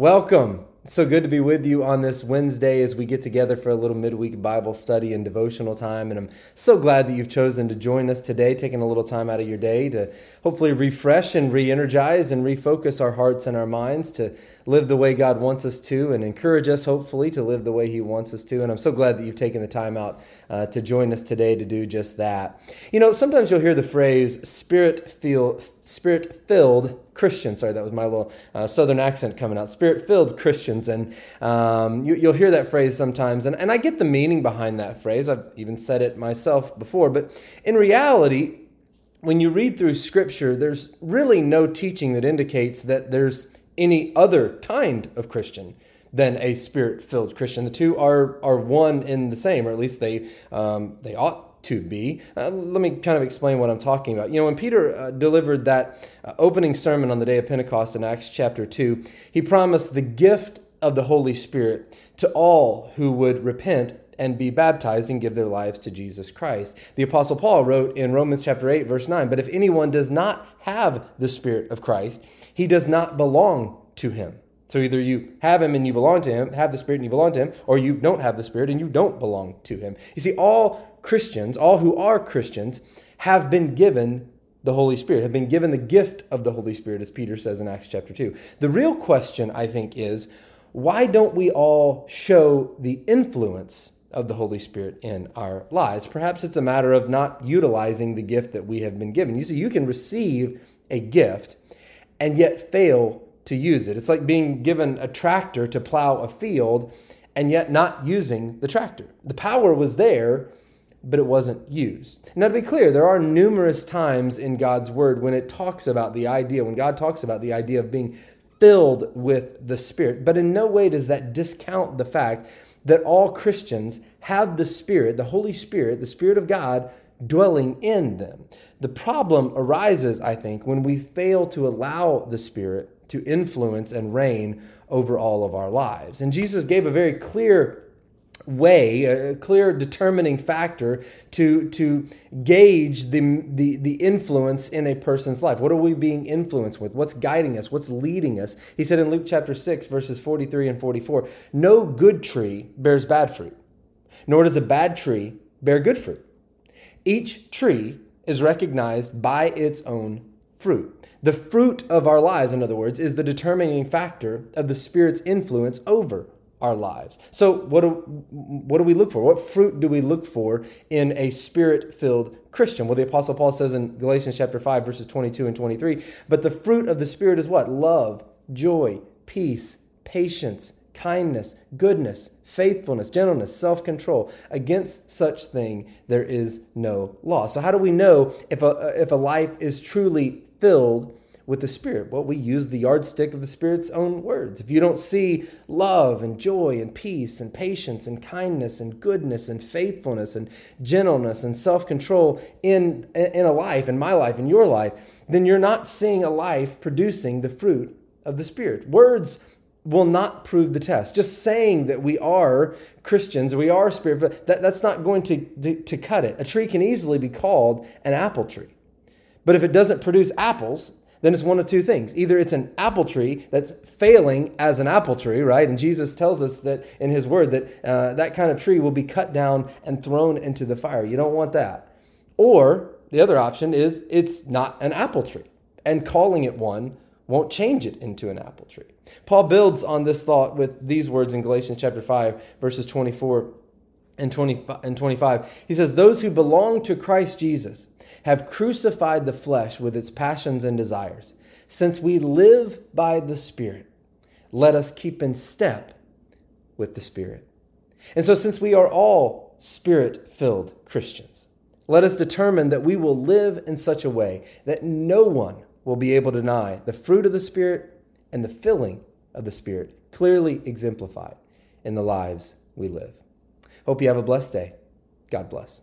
Welcome. It's so good to be with you on this Wednesday as we get together for a little midweek Bible study and devotional time. And I'm so glad that you've chosen to join us today, taking a little time out of your day to hopefully refresh and re energize and refocus our hearts and our minds to live the way God wants us to and encourage us, hopefully, to live the way He wants us to. And I'm so glad that you've taken the time out uh, to join us today to do just that. You know, sometimes you'll hear the phrase spirit filled Christians. Sorry, that was my little uh, southern accent coming out. Spirit filled Christians. And um, you, will hear that phrase sometimes. And, and I get the meaning behind that phrase. I've even said it myself before. But in reality, when you read through Scripture, there's really no teaching that indicates that there's any other kind of Christian than a spirit-filled Christian. The two are are one in the same, or at least they um, they ought to be. Uh, let me kind of explain what I'm talking about. You know, when Peter uh, delivered that uh, opening sermon on the day of Pentecost in Acts chapter 2, he promised the gift of the Holy Spirit to all who would repent and be baptized and give their lives to Jesus Christ. The apostle Paul wrote in Romans chapter 8 verse 9, "But if anyone does not have the spirit of Christ, he does not belong to him." So either you have him and you belong to him, have the spirit and you belong to him, or you don't have the spirit and you don't belong to him. You see, all Christians, all who are Christians, have been given the Holy Spirit, have been given the gift of the Holy Spirit, as Peter says in Acts chapter 2. The real question, I think, is why don't we all show the influence of the Holy Spirit in our lives? Perhaps it's a matter of not utilizing the gift that we have been given. You see, you can receive a gift and yet fail to use it. It's like being given a tractor to plow a field and yet not using the tractor. The power was there, but it wasn't used. Now, to be clear, there are numerous times in God's word when it talks about the idea, when God talks about the idea of being filled with the Spirit, but in no way does that discount the fact that all Christians have the Spirit, the Holy Spirit, the Spirit of God dwelling in them. The problem arises, I think, when we fail to allow the Spirit to influence and reign over all of our lives. And Jesus gave a very clear way, a clear determining factor to, to gauge the, the, the influence in a person's life. What are we being influenced with? What's guiding us? What's leading us? He said in Luke chapter 6, verses 43 and 44 No good tree bears bad fruit, nor does a bad tree bear good fruit. Each tree is recognized by its own fruit. The fruit of our lives, in other words, is the determining factor of the Spirit's influence over our lives. So, what do, what do we look for? What fruit do we look for in a spirit filled Christian? Well, the Apostle Paul says in Galatians chapter 5, verses 22 and 23, but the fruit of the Spirit is what? Love, joy, peace, patience, kindness, goodness, faithfulness, gentleness, self control. Against such thing, there is no law. So, how do we know if a, uh, if a life is truly filled with the Spirit? Well, we use the yardstick of the Spirit's own words. If you don't see love and joy and peace and patience and kindness and goodness and faithfulness and gentleness and self control in, in a life, in my life, in your life, then you're not seeing a life producing the fruit of the Spirit. Words will not prove the test. Just saying that we are Christians, we are spirit, that, that's not going to, to, to cut it. A tree can easily be called an apple tree. But if it doesn't produce apples, then it's one of two things. Either it's an apple tree that's failing as an apple tree, right? And Jesus tells us that in his word that uh, that kind of tree will be cut down and thrown into the fire. You don't want that. Or the other option is it's not an apple tree, and calling it one won't change it into an apple tree. Paul builds on this thought with these words in Galatians chapter 5, verses 24 and 25. He says, Those who belong to Christ Jesus have crucified the flesh with its passions and desires. Since we live by the Spirit, let us keep in step with the Spirit. And so, since we are all Spirit filled Christians, let us determine that we will live in such a way that no one will be able to deny the fruit of the Spirit and the filling of the Spirit, clearly exemplified in the lives we live. Hope you have a blessed day. God bless.